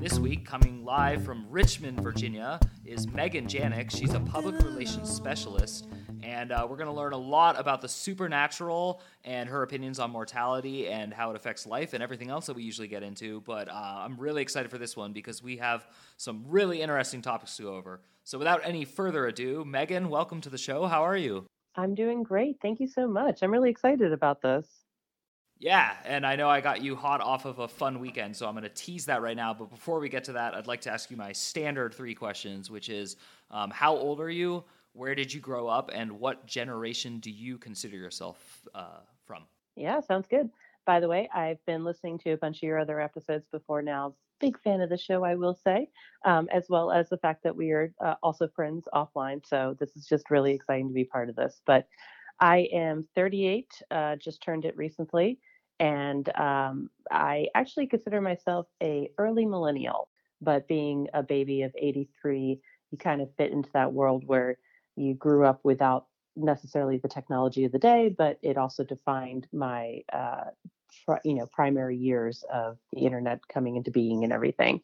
This week, coming live from Richmond, Virginia, is Megan Janik. She's a public relations specialist, and uh, we're going to learn a lot about the supernatural and her opinions on mortality and how it affects life and everything else that we usually get into. But uh, I'm really excited for this one because we have some really interesting topics to go over. So, without any further ado, Megan, welcome to the show. How are you? I'm doing great. Thank you so much. I'm really excited about this. Yeah, and I know I got you hot off of a fun weekend, so I'm going to tease that right now. But before we get to that, I'd like to ask you my standard three questions, which is um, how old are you? Where did you grow up? And what generation do you consider yourself uh, from? Yeah, sounds good. By the way, I've been listening to a bunch of your other episodes before now. Big fan of the show, I will say, um, as well as the fact that we are uh, also friends offline. So this is just really exciting to be part of this. But I am 38, uh, just turned it recently and um, I actually consider myself a early millennial. But being a baby of '83, you kind of fit into that world where you grew up without necessarily the technology of the day, but it also defined my uh, fr- you know primary years of the internet coming into being and everything.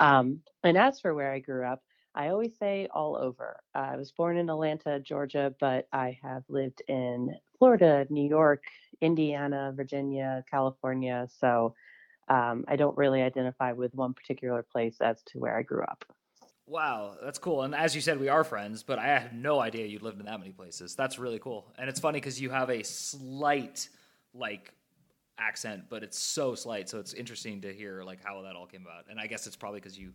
Um, and as for where I grew up, I always say all over. Uh, I was born in Atlanta, Georgia, but I have lived in Florida, New York, Indiana, Virginia, California. So um, I don't really identify with one particular place as to where I grew up. Wow, that's cool. And as you said, we are friends, but I had no idea you'd lived in that many places. That's really cool. And it's funny because you have a slight, like, accent, but it's so slight. So it's interesting to hear, like, how that all came about. And I guess it's probably because you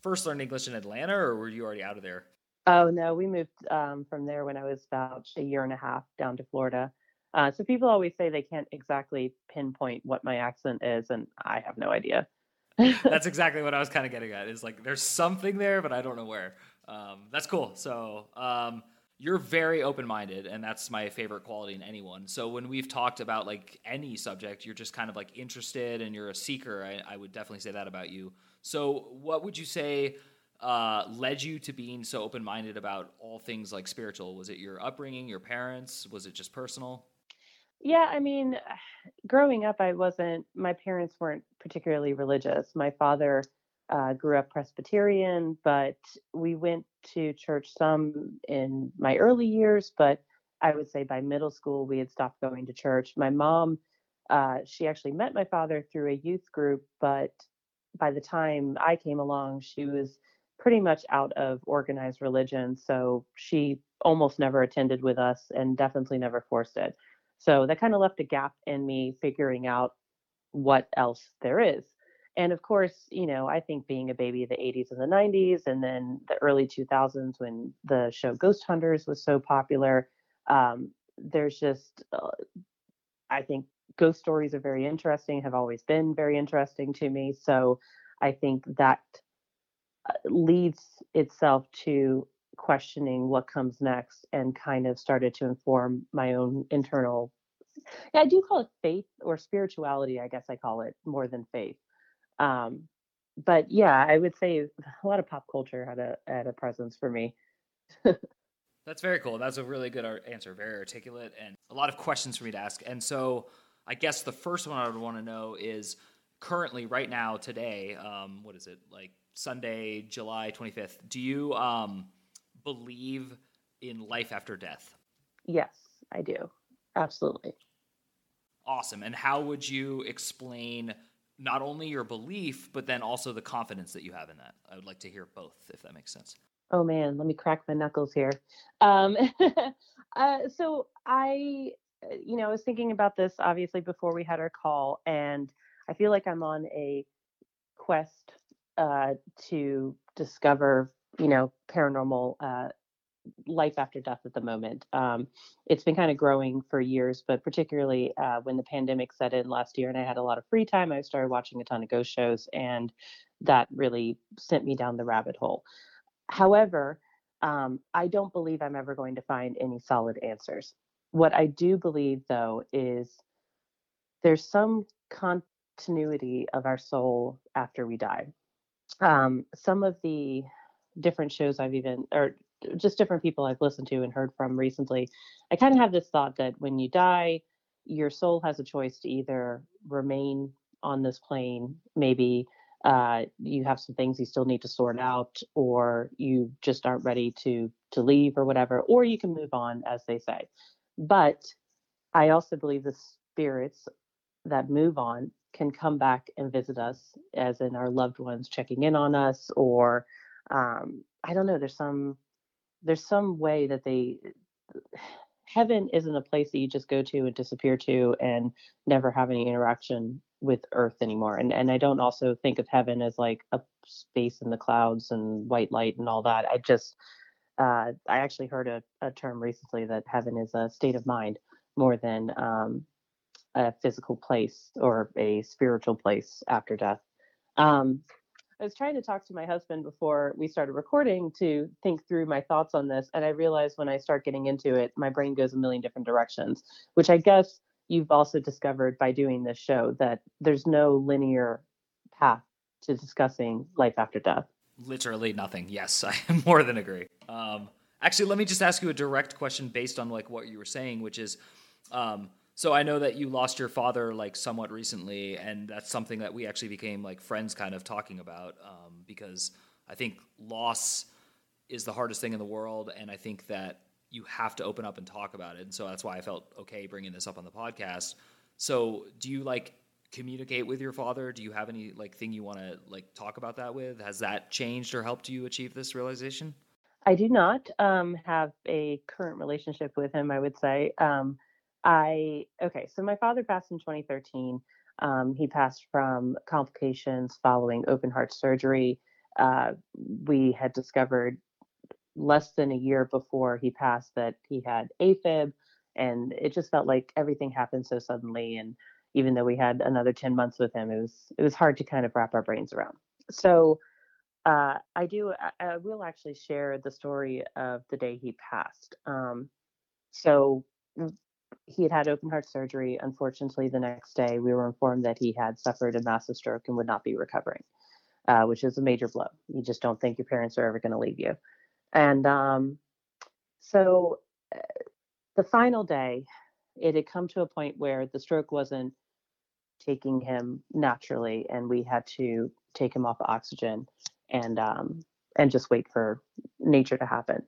first learned English in Atlanta, or were you already out of there? Oh no, we moved um, from there when I was about a year and a half down to Florida. Uh, so people always say they can't exactly pinpoint what my accent is, and I have no idea. that's exactly what I was kind of getting at. Is like there's something there, but I don't know where. Um, that's cool. So um, you're very open-minded, and that's my favorite quality in anyone. So when we've talked about like any subject, you're just kind of like interested, and you're a seeker. I, I would definitely say that about you. So, what would you say uh, led you to being so open minded about all things like spiritual? Was it your upbringing, your parents? Was it just personal? Yeah, I mean, growing up, I wasn't, my parents weren't particularly religious. My father uh, grew up Presbyterian, but we went to church some in my early years, but I would say by middle school, we had stopped going to church. My mom, uh, she actually met my father through a youth group, but by the time I came along, she was pretty much out of organized religion. So she almost never attended with us and definitely never forced it. So that kind of left a gap in me figuring out what else there is. And of course, you know, I think being a baby of the 80s and the 90s and then the early 2000s when the show Ghost Hunters was so popular, um, there's just, uh, I think ghost stories are very interesting, have always been very interesting to me. So I think that uh, leads itself to questioning what comes next and kind of started to inform my own internal yeah, I do call it faith or spirituality, I guess I call it more than faith. Um, but yeah, I would say a lot of pop culture had a had a presence for me. That's very cool. That's a really good answer, very articulate, and a lot of questions for me to ask. And so, I guess the first one I would want to know is currently, right now, today, um, what is it, like Sunday, July 25th, do you um, believe in life after death? Yes, I do. Absolutely. Awesome. And how would you explain not only your belief, but then also the confidence that you have in that? I would like to hear both, if that makes sense. Oh man, let me crack my knuckles here. Um, uh, so I you know, I was thinking about this obviously before we had our call, and I feel like I'm on a quest uh, to discover, you know, paranormal uh, life after death at the moment. Um, it's been kind of growing for years, but particularly uh, when the pandemic set in last year and I had a lot of free time, I started watching a ton of ghost shows, and that really sent me down the rabbit hole. However, Um, I don't believe I'm ever going to find any solid answers. What I do believe, though, is there's some continuity of our soul after we die. Um, some of the different shows I've even, or just different people I've listened to and heard from recently, I kind of have this thought that when you die, your soul has a choice to either remain on this plane, maybe uh, you have some things you still need to sort out, or you just aren't ready to to leave or whatever, or you can move on, as they say. But I also believe the spirits that move on can come back and visit us, as in our loved ones checking in on us, or um, I don't know. There's some there's some way that they heaven isn't a place that you just go to and disappear to and never have any interaction with earth anymore and and i don't also think of heaven as like a space in the clouds and white light and all that i just uh, i actually heard a, a term recently that heaven is a state of mind more than um, a physical place or a spiritual place after death um, I was trying to talk to my husband before we started recording to think through my thoughts on this. And I realized when I start getting into it, my brain goes a million different directions, which I guess you've also discovered by doing this show that there's no linear path to discussing life after death. Literally nothing. Yes, I more than agree. Um, actually, let me just ask you a direct question based on like what you were saying, which is, um, so I know that you lost your father like somewhat recently, and that's something that we actually became like friends, kind of talking about, um, because I think loss is the hardest thing in the world, and I think that you have to open up and talk about it, and so that's why I felt okay bringing this up on the podcast. So, do you like communicate with your father? Do you have any like thing you want to like talk about that with? Has that changed or helped you achieve this realization? I do not um, have a current relationship with him. I would say. Um, I okay, so my father passed in 2013. Um, he passed from complications following open heart surgery. Uh, we had discovered less than a year before he passed that he had AFib, and it just felt like everything happened so suddenly. And even though we had another 10 months with him, it was it was hard to kind of wrap our brains around. So uh, I do I, I, will actually share the story of the day he passed. Um, so he had had open heart surgery. Unfortunately, the next day we were informed that he had suffered a massive stroke and would not be recovering, uh, which is a major blow. You just don't think your parents are ever going to leave you. And um, so uh, the final day, it had come to a point where the stroke wasn't taking him naturally, and we had to take him off oxygen and um, and just wait for nature to happen.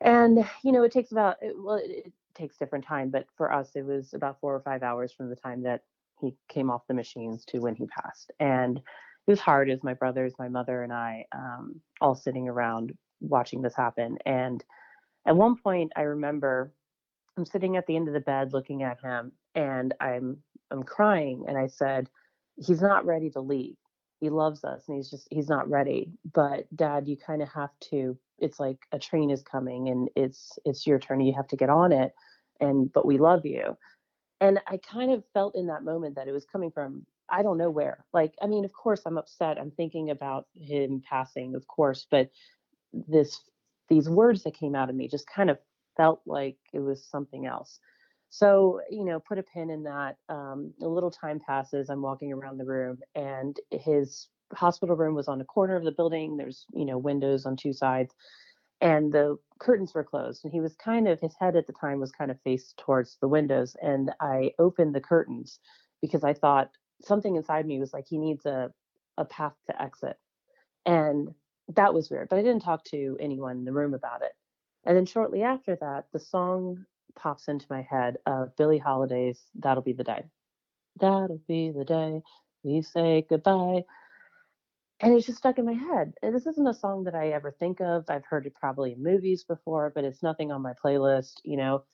And you know, it takes about well, it, takes different time, but for us, it was about four or five hours from the time that he came off the machines to when he passed. And it was hard as my brothers, my mother, and I um, all sitting around watching this happen. And at one point, I remember I'm sitting at the end of the bed looking at him, and I'm I'm crying, and I said, "He's not ready to leave. He loves us, and he's just he's not ready. But Dad, you kind of have to. It's like a train is coming, and it's it's your turn. You have to get on it." And but we love you. And i kind of felt in that moment that it was coming from i don't know where. Like i mean of course i'm upset i'm thinking about him passing of course but this these words that came out of me just kind of felt like it was something else. So you know put a pin in that um, a little time passes i'm walking around the room and his hospital room was on a corner of the building there's you know windows on two sides and the curtains were closed and he was kind of his head at the time was kind of faced towards the windows and i opened the curtains because i thought something inside me was like he needs a, a path to exit. And that was weird but i didn't talk to anyone in the room about it. And then shortly after that the song pops into my head of billie holiday's that'll be the day. That'll be the day we say goodbye and it's just stuck in my head. And this isn't a song that I ever think of. I've heard it probably in movies before, but it's nothing on my playlist, you know.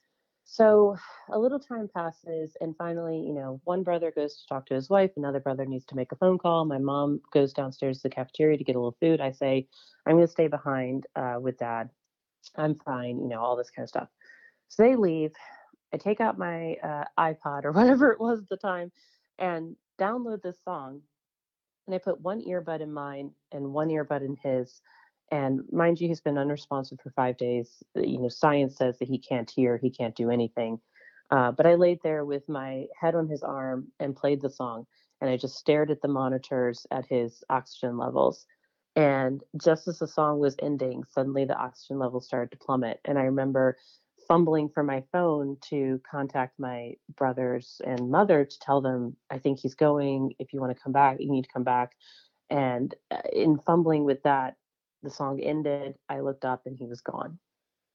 So a little time passes, and finally, you know, one brother goes to talk to his wife, another brother needs to make a phone call. My mom goes downstairs to the cafeteria to get a little food. I say, I'm going to stay behind uh, with dad. I'm fine, you know, all this kind of stuff. So they leave. I take out my uh, iPod or whatever it was at the time and download this song and I put one earbud in mine and one earbud in his. And mind you, he's been unresponsive for five days. You know, science says that he can't hear, he can't do anything. Uh, but I laid there with my head on his arm and played the song. And I just stared at the monitors at his oxygen levels. And just as the song was ending, suddenly the oxygen levels started to plummet. And I remember fumbling for my phone to contact my brothers and mother to tell them, I think he's going. If you want to come back, you need to come back. And uh, in fumbling with that, the song ended. I looked up and he was gone.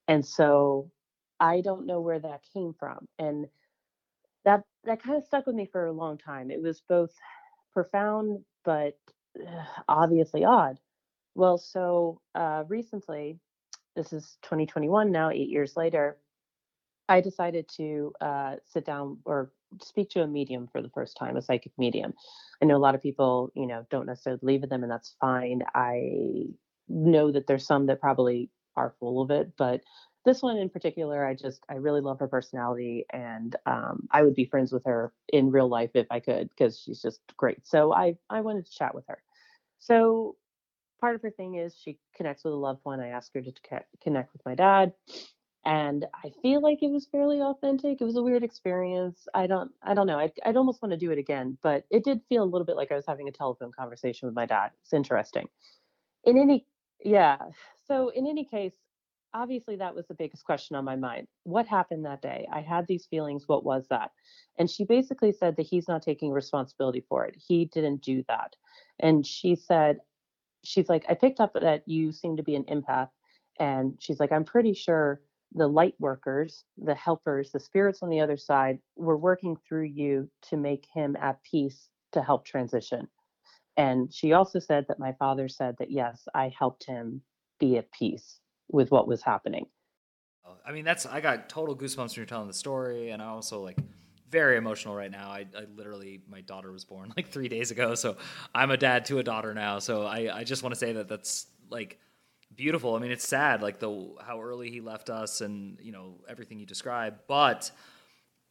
And so I don't know where that came from. And that that kind of stuck with me for a long time. It was both profound but obviously odd. Well, so uh, recently, this is 2021 now, eight years later, I decided to uh, sit down or speak to a medium for the first time, a psychic medium. I know a lot of people, you know, don't necessarily believe in them, and that's fine. I know that there's some that probably are full of it, but this one in particular, I just I really love her personality, and um, I would be friends with her in real life if I could, because she's just great. So I I wanted to chat with her. So part of her thing is she connects with a loved one. I asked her to connect with my dad, and I feel like it was fairly authentic. It was a weird experience. I don't I don't know. I'd, I'd almost want to do it again, but it did feel a little bit like I was having a telephone conversation with my dad. It's interesting. In any yeah. So in any case, obviously that was the biggest question on my mind. What happened that day? I had these feelings. What was that? And she basically said that he's not taking responsibility for it. He didn't do that. And she said, she's like, I picked up that you seem to be an empath. And she's like, I'm pretty sure the light workers, the helpers, the spirits on the other side were working through you to make him at peace to help transition. And she also said that my father said that, yes, I helped him be at peace with what was happening. Oh, I mean, that's, I got total goosebumps when you're telling the story. And I also like, very emotional right now. I, I, literally, my daughter was born like three days ago, so I'm a dad to a daughter now. So I, I just want to say that that's like beautiful. I mean, it's sad, like the how early he left us, and you know everything you described. But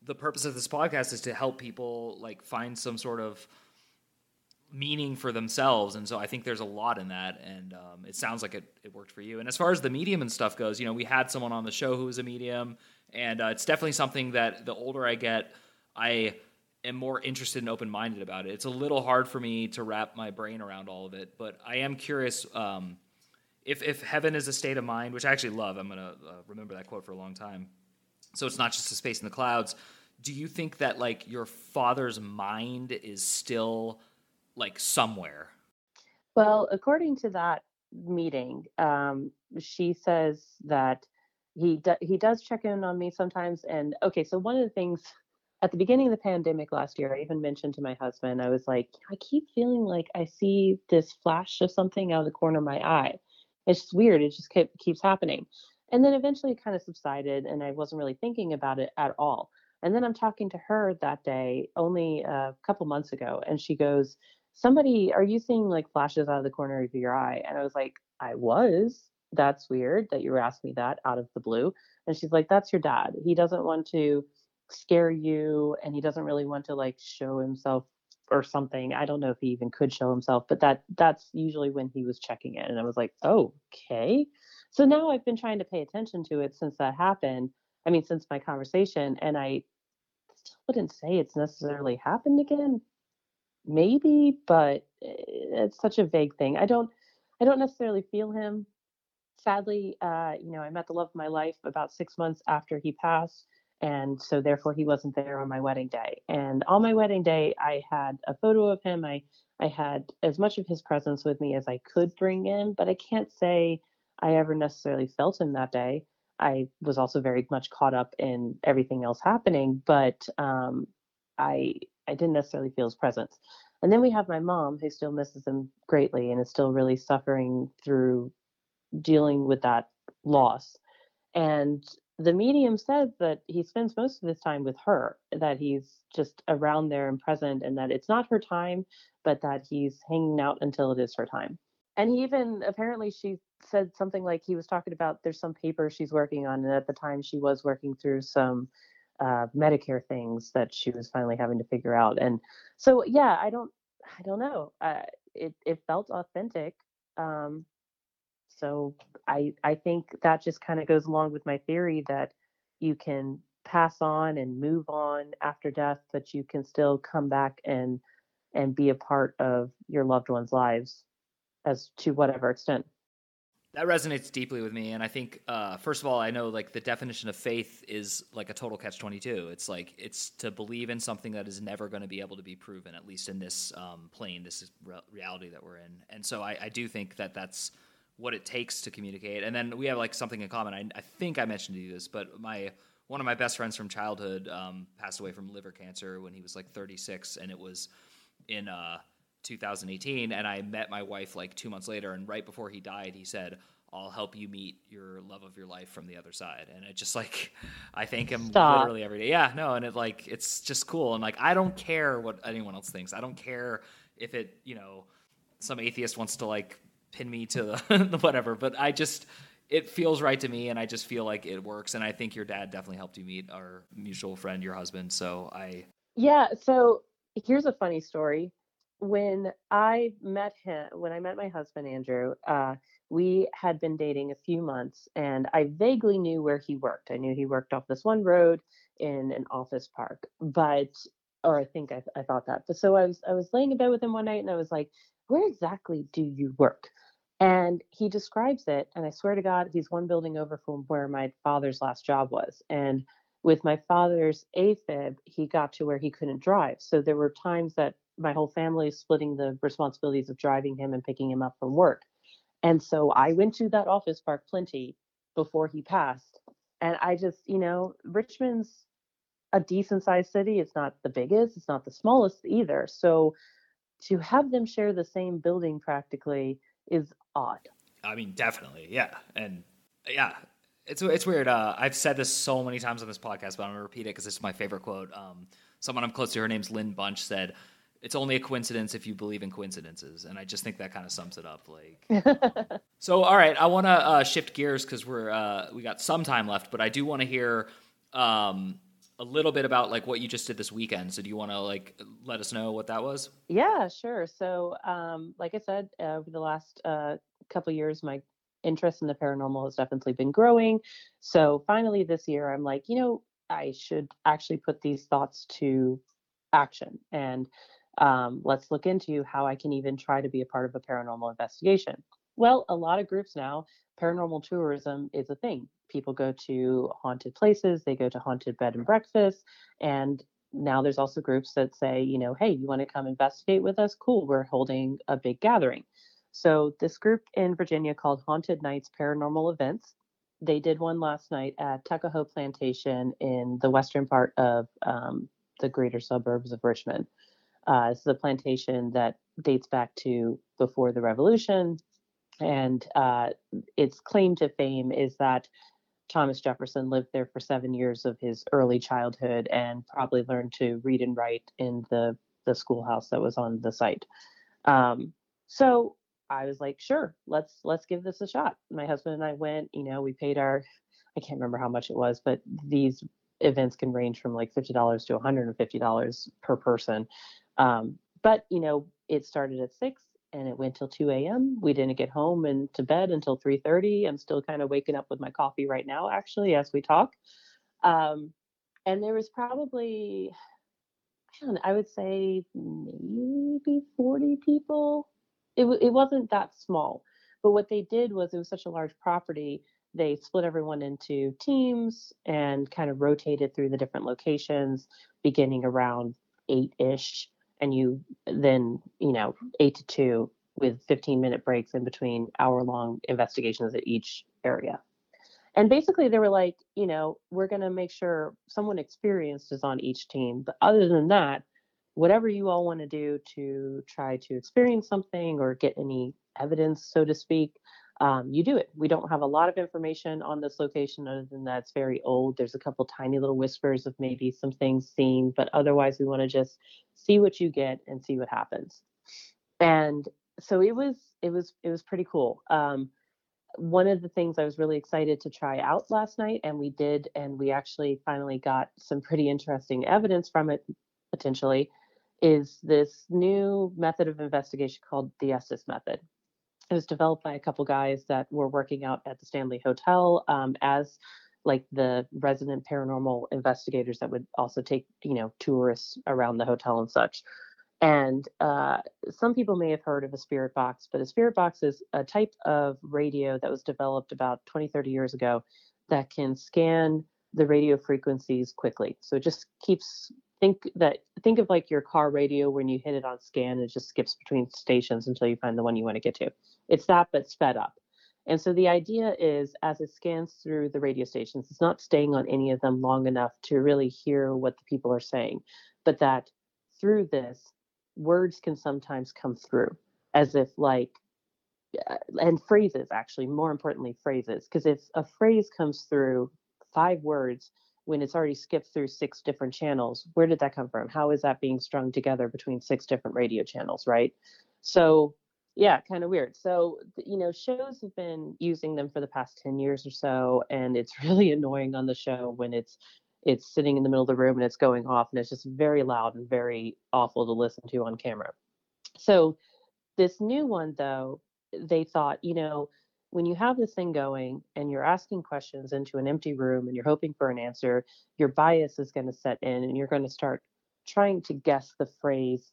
the purpose of this podcast is to help people like find some sort of meaning for themselves and so i think there's a lot in that and um, it sounds like it, it worked for you and as far as the medium and stuff goes you know we had someone on the show who was a medium and uh, it's definitely something that the older i get I am more interested and open minded about it. It's a little hard for me to wrap my brain around all of it, but I am curious um, if if heaven is a state of mind, which I actually love. I'm gonna uh, remember that quote for a long time. So it's not just a space in the clouds. Do you think that like your father's mind is still like somewhere? Well, according to that meeting, um, she says that he do- he does check in on me sometimes. And okay, so one of the things at the beginning of the pandemic last year, I even mentioned to my husband, I was like, I keep feeling like I see this flash of something out of the corner of my eye. It's just weird. It just kept, keeps happening. And then eventually it kind of subsided and I wasn't really thinking about it at all. And then I'm talking to her that day only a couple months ago, and she goes, Somebody, are you seeing like flashes out of the corner of your eye? And I was like, I was. That's weird that you were asking me that out of the blue. And she's like, That's your dad. He doesn't want to scare you and he doesn't really want to like show himself or something. I don't know if he even could show himself, but that that's usually when he was checking it. And I was like, oh, okay. So now I've been trying to pay attention to it since that happened. I mean, since my conversation, and I wouldn't say it's necessarily happened again. Maybe, but eh, it's such a vague thing. I don't I don't necessarily feel him. Sadly, uh, you know, I met the love of my life about six months after he passed and so therefore he wasn't there on my wedding day. And on my wedding day i had a photo of him. I i had as much of his presence with me as i could bring in but i can't say i ever necessarily felt him that day. I was also very much caught up in everything else happening but um, i i didn't necessarily feel his presence. And then we have my mom who still misses him greatly and is still really suffering through dealing with that loss. And the medium says that he spends most of his time with her, that he's just around there and present, and that it's not her time, but that he's hanging out until it is her time. And he even apparently she said something like he was talking about there's some paper she's working on, and at the time she was working through some uh, Medicare things that she was finally having to figure out. And so, yeah, I don't, I don't know. Uh, it it felt authentic. Um, so I I think that just kind of goes along with my theory that you can pass on and move on after death, but you can still come back and and be a part of your loved ones' lives as to whatever extent. That resonates deeply with me and i think uh, first of all i know like the definition of faith is like a total catch 22 it's like it's to believe in something that is never going to be able to be proven at least in this um, plane this is re- reality that we're in. And so I, I, do think that that's what it takes to communicate and then we have like something in common i, I think i mentioned to you this but my one of my best friends from childhood um, passed away from liver cancer when he was like 36 and it was in uh, 2018 and I met my wife like 2 months later and right before he died he said I'll help you meet your love of your life from the other side. And it just like I thank him Stop. literally every day. Yeah, no, and it like it's just cool. And like I don't care what anyone else thinks. I don't care if it, you know, some atheist wants to like pin me to the, the whatever, but I just it feels right to me and I just feel like it works. And I think your dad definitely helped you meet our mutual friend, your husband. So I Yeah, so here's a funny story when I met him, when I met my husband Andrew, uh, we had been dating a few months, and I vaguely knew where he worked. I knew he worked off this one road in an office park, but or I think I, I thought that. But so I was I was laying in bed with him one night, and I was like, "Where exactly do you work?" And he describes it, and I swear to God, he's one building over from where my father's last job was, and with my father's AFib, he got to where he couldn't drive. So there were times that my whole family is splitting the responsibilities of driving him and picking him up from work. And so I went to that office park plenty before he passed. And I just, you know, Richmond's a decent sized city. It's not the biggest, it's not the smallest either. So to have them share the same building practically is odd. I mean, definitely. Yeah. And yeah, it's it's weird. Uh, I've said this so many times on this podcast, but I'm gonna repeat it because it's my favorite quote. Um, someone I'm close to, her name's Lynn Bunch, said, it's only a coincidence if you believe in coincidences and i just think that kind of sums it up like so all right i want to uh, shift gears because we're uh, we got some time left but i do want to hear um, a little bit about like what you just did this weekend. So do you want to like let us know what that was? Yeah sure. So um, like i said uh, over the last uh, couple years my interest in the paranormal has definitely been growing. So finally this year i'm like you know i should actually put these thoughts to action and um, let's look into how I can even try to be a part of a paranormal investigation. Well, a lot of groups now, paranormal tourism is a thing. People go to haunted places, they go to haunted bed and breakfast, and now there's also groups that say, you know, hey, you want to come investigate with us? Cool, we're holding a big gathering. So this group in Virginia called Haunted Nights Paranormal Events, they did one last night at Tuckahoe Plantation in the western part of um, the greater suburbs of Richmond. Uh, this is a plantation that dates back to before the revolution. And uh, its claim to fame is that Thomas Jefferson lived there for seven years of his early childhood and probably learned to read and write in the, the schoolhouse that was on the site. Um, so I was like, sure, let's let's give this a shot. My husband and I went, you know, we paid our I can't remember how much it was, but these events can range from like $50 to $150 per person. Um, but you know, it started at six and it went till 2 a.m. We didn't get home and to bed until 3:30. I'm still kind of waking up with my coffee right now, actually, as we talk. Um, and there was probably, know, I would say maybe 40 people. It it wasn't that small, but what they did was it was such a large property. They split everyone into teams and kind of rotated through the different locations, beginning around eight ish and you then you know eight to two with 15 minute breaks in between hour long investigations at each area. And basically they were like you know we're going to make sure someone experienced is on each team but other than that whatever you all want to do to try to experience something or get any evidence so to speak um, you do it. We don't have a lot of information on this location other than that it's very old. There's a couple tiny little whispers of maybe some things seen, but otherwise we want to just see what you get and see what happens. And so it was it was it was pretty cool. Um, one of the things I was really excited to try out last night, and we did, and we actually finally got some pretty interesting evidence from it potentially, is this new method of investigation called the Estes method. It was developed by a couple guys that were working out at the Stanley Hotel um, as like the resident paranormal investigators that would also take you know tourists around the hotel and such. And uh, some people may have heard of a spirit box, but a spirit box is a type of radio that was developed about 20, 30 years ago that can scan the radio frequencies quickly. So it just keeps think that think of like your car radio when you hit it on scan, it just skips between stations until you find the one you want to get to. It's that but sped up. And so the idea is as it scans through the radio stations, it's not staying on any of them long enough to really hear what the people are saying, but that through this, words can sometimes come through as if like uh, and phrases actually more importantly phrases. Because if a phrase comes through five words when it's already skipped through six different channels where did that come from? How is that being strung together between six different radio channels right? So yeah kind of weird so you know shows have been using them for the past 10 years or so and it's really annoying on the show when it's it's sitting in the middle of the room and it's going off and it's just very loud and very awful to listen to on camera. So this new one though, they thought, you know, when you have this thing going and you're asking questions into an empty room and you're hoping for an answer, your bias is going to set in and you're going to start trying to guess the phrase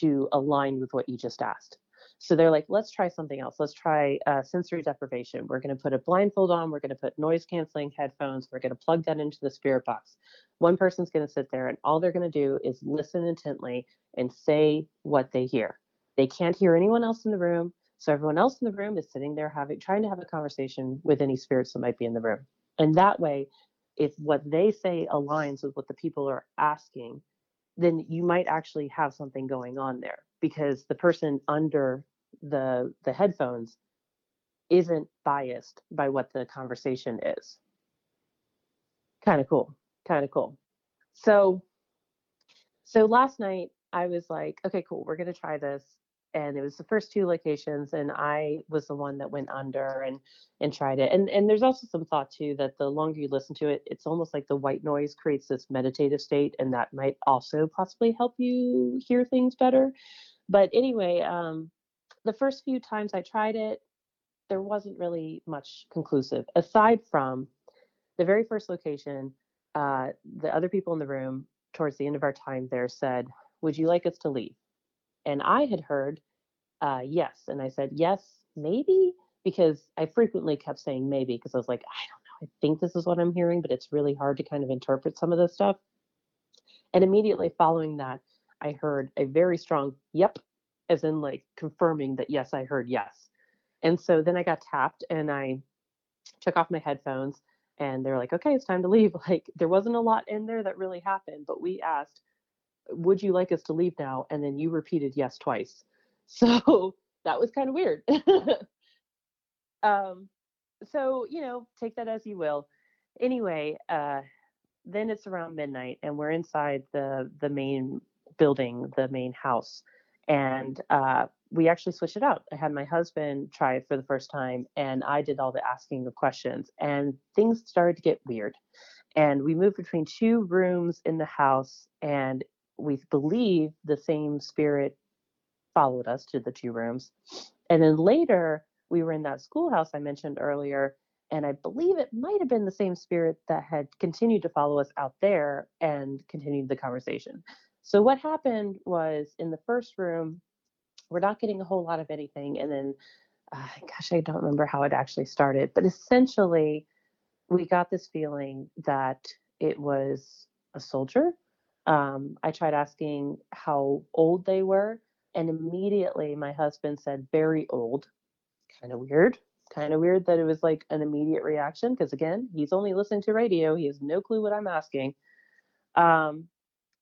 to align with what you just asked. So they're like, let's try something else. Let's try uh, sensory deprivation. We're going to put a blindfold on. We're going to put noise canceling headphones. We're going to plug that into the spirit box. One person's going to sit there and all they're going to do is listen intently and say what they hear. They can't hear anyone else in the room. So everyone else in the room is sitting there having trying to have a conversation with any spirits that might be in the room. And that way, if what they say aligns with what the people are asking, then you might actually have something going on there because the person under the the headphones isn't biased by what the conversation is. Kind of cool. Kind of cool. So so last night I was like, okay, cool, we're gonna try this. And it was the first two locations, and I was the one that went under and and tried it. And and there's also some thought too that the longer you listen to it, it's almost like the white noise creates this meditative state, and that might also possibly help you hear things better. But anyway, um, the first few times I tried it, there wasn't really much conclusive aside from the very first location. Uh, the other people in the room towards the end of our time there said, Would you like us to leave? And I had heard uh, yes. And I said, Yes, maybe, because I frequently kept saying maybe because I was like, I don't know. I think this is what I'm hearing, but it's really hard to kind of interpret some of this stuff. And immediately following that, I heard a very strong yep as in like confirming that yes, I heard yes. And so then I got tapped and I took off my headphones and they're like, okay, it's time to leave. Like there wasn't a lot in there that really happened, but we asked, would you like us to leave now? And then you repeated yes twice. So that was kind of weird. um, so, you know, take that as you will. Anyway, uh, then it's around midnight and we're inside the the main building, the main house and uh, we actually switched it out. I had my husband try it for the first time, and I did all the asking of questions, and things started to get weird. And we moved between two rooms in the house, and we believe the same spirit followed us to the two rooms. And then later, we were in that schoolhouse I mentioned earlier, and I believe it might have been the same spirit that had continued to follow us out there and continued the conversation. So what happened was in the first room, we're not getting a whole lot of anything, and then, uh, gosh, I don't remember how it actually started, but essentially, we got this feeling that it was a soldier. Um, I tried asking how old they were, and immediately my husband said very old. Kind of weird. Kind of weird that it was like an immediate reaction because again, he's only listening to radio. He has no clue what I'm asking. Um,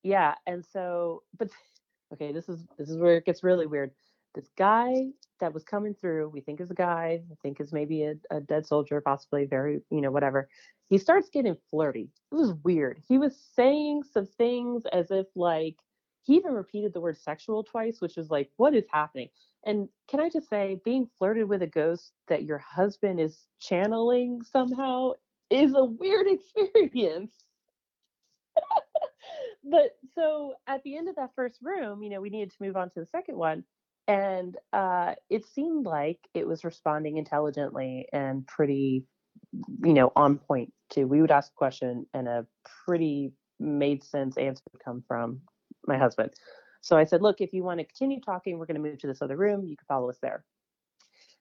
yeah and so but okay this is this is where it gets really weird. This guy that was coming through we think is a guy i think is maybe a, a dead soldier possibly very you know whatever he starts getting flirty. It was weird. He was saying some things as if like he even repeated the word sexual twice which was like what is happening? And can i just say being flirted with a ghost that your husband is channeling somehow is a weird experience but so at the end of that first room, you know, we needed to move on to the second one. and uh, it seemed like it was responding intelligently and pretty, you know, on point too. We would ask a question, and a pretty made sense answer would come from my husband. So I said, look, if you want to continue talking, we're going to move to this other room. You can follow us there.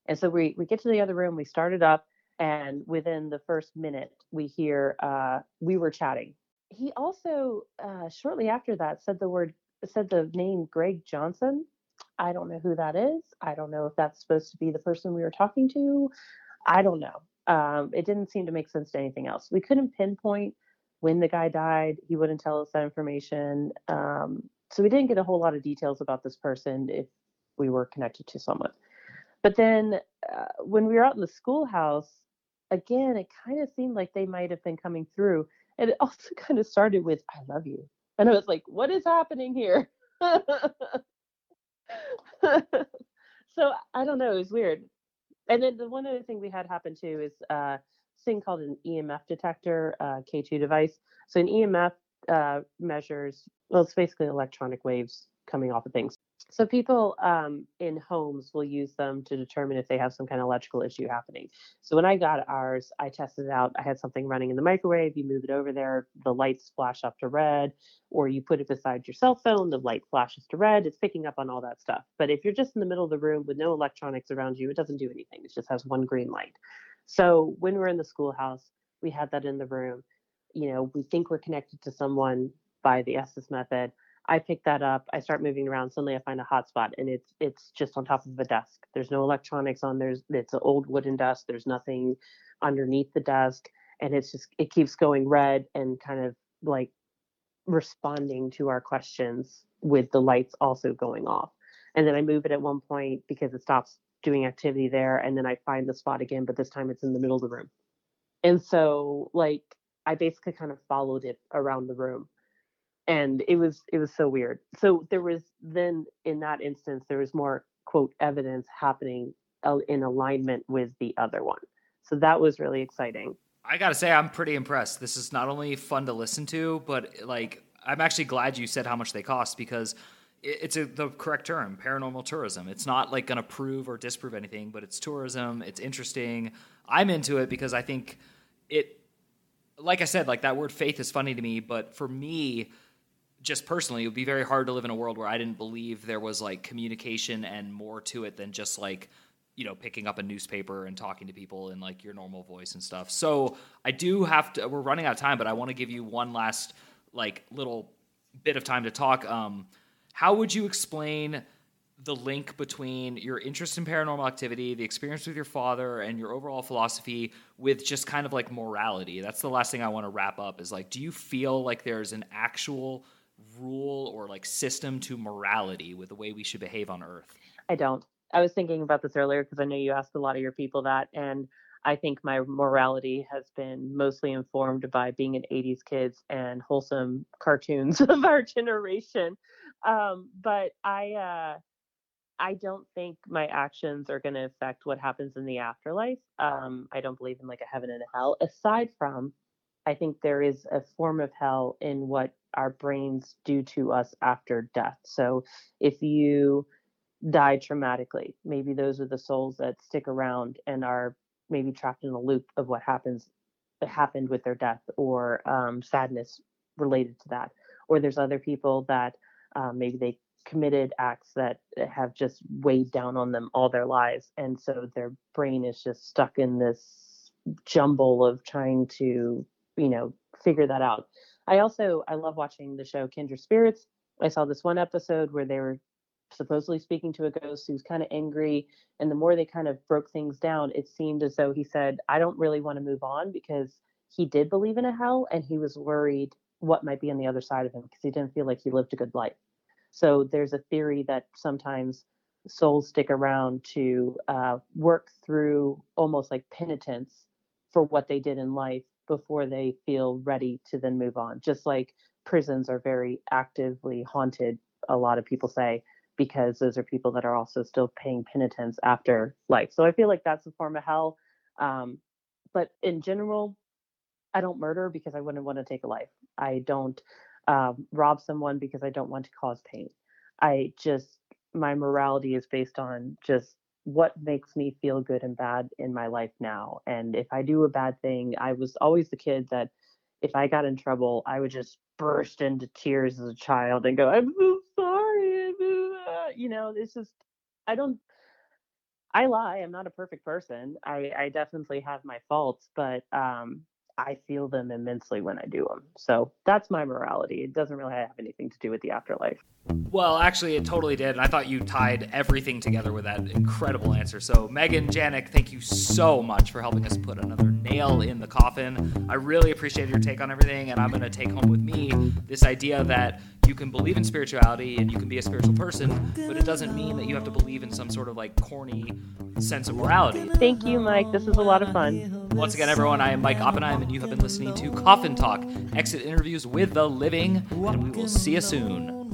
And so we we get to the other room. We started up, and within the first minute, we hear uh, we were chatting. He also uh, shortly after that said the word said the name Greg Johnson. I don't know who that is. I don't know if that's supposed to be the person we were talking to. I don't know. Um, it didn't seem to make sense to anything else. We couldn't pinpoint when the guy died. He wouldn't tell us that information. Um, so we didn't get a whole lot of details about this person if we were connected to someone. But then uh, when we were out in the schoolhouse, again, it kind of seemed like they might have been coming through. And it also kind of started with, I love you. And I was like, what is happening here? so I don't know. It was weird. And then the one other thing we had happen too is uh, thing called an EMF detector, uh, K2 device. So an EMF uh, measures, well, it's basically electronic waves coming off of things. So people um, in homes will use them to determine if they have some kind of electrical issue happening. So when I got ours, I tested it out. I had something running in the microwave. You move it over there, the lights flash up to red, or you put it beside your cell phone, the light flashes to red. It's picking up on all that stuff. But if you're just in the middle of the room with no electronics around you, it doesn't do anything. It just has one green light. So when we're in the schoolhouse, we had that in the room. You know, we think we're connected to someone by the Estes method I pick that up. I start moving around. Suddenly, I find a hotspot, and it's it's just on top of a desk. There's no electronics on. There's it's an old wooden desk. There's nothing underneath the desk, and it's just it keeps going red and kind of like responding to our questions with the lights also going off. And then I move it at one point because it stops doing activity there, and then I find the spot again, but this time it's in the middle of the room. And so like I basically kind of followed it around the room and it was it was so weird. So there was then in that instance there was more quote evidence happening uh, in alignment with the other one. So that was really exciting. I gotta say i'm pretty impressed. This is not only fun to listen to but like i'm actually glad you said how much they cost because it's a, the correct term paranormal tourism. It's not like going to prove or disprove anything but it's tourism it's interesting. I'm into it because i think it like i said like that word faith is funny to me but for me just personally, it would be very hard to live in a world where I didn't believe there was like communication and more to it than just like, you know, picking up a newspaper and talking to people in like your normal voice and stuff. So I do have to, we're running out of time, but I want to give you one last like little bit of time to talk. Um, how would you explain the link between your interest in paranormal activity, the experience with your father, and your overall philosophy with just kind of like morality? That's the last thing I want to wrap up is like, do you feel like there's an actual rule or like system to morality with the way we should behave on earth? I don't. I was thinking about this earlier because I know you asked a lot of your people that, and I think my morality has been mostly informed by being an 80s kids and wholesome cartoons of our generation. Um, but I, uh, I don't think my actions are going to affect what happens in the afterlife. Um, I don't believe in like a heaven and a hell. Aside from, I think there is a form of hell in what our brains do to us after death. So if you die traumatically, maybe those are the souls that stick around and are maybe trapped in a loop of what happens happened with their death or um, sadness related to that. Or there's other people that um, maybe they committed acts that have just weighed down on them all their lives, and so their brain is just stuck in this jumble of trying to you know figure that out I also I love watching the show Kindred Spirits. I saw this one episode where they were supposedly speaking to a ghost who's kind of angry and the more they kind of broke things down it seemed as though he said I don't really want to move on because he did believe in a hell and he was worried what might be on the other side of him because he didn't feel like he lived a good life. So there's a theory that sometimes souls stick around to uh, work through almost like penitence for what they did in life before they feel ready to then move on. Just like prisons are very actively haunted, a lot of people say, because those are people that are also still paying penitence after life. So I feel like that's a form of hell. Um, but in general, I don't murder because I wouldn't want to take a life. I don't um, rob someone because I don't want to cause pain. I just my morality is based on just what makes me feel good and bad in my life now. And if I do a bad thing, I was always the kid that if I got in trouble, I would just burst into tears as a child and go, I'm so sorry. I'm so, uh," You know, it's just, I don't, I lie. I'm not a perfect person. I, I definitely have my faults, but um, I feel them immensely when I do them. So that's my morality. It doesn't really have anything to do with the afterlife. Well, actually, it totally did. And I thought you tied everything together with that incredible answer. So, Megan Janik, thank you so much for helping us put another nail in the coffin. I really appreciate your take on everything. And I'm going to take home with me this idea that you can believe in spirituality and you can be a spiritual person, but it doesn't mean that you have to believe in some sort of like corny sense of morality. Thank you, Mike. This is a lot of fun. Once again, everyone, I am Mike Oppenheim, and you have been listening to Coffin Talk, exit interviews with the living, and we will see you soon.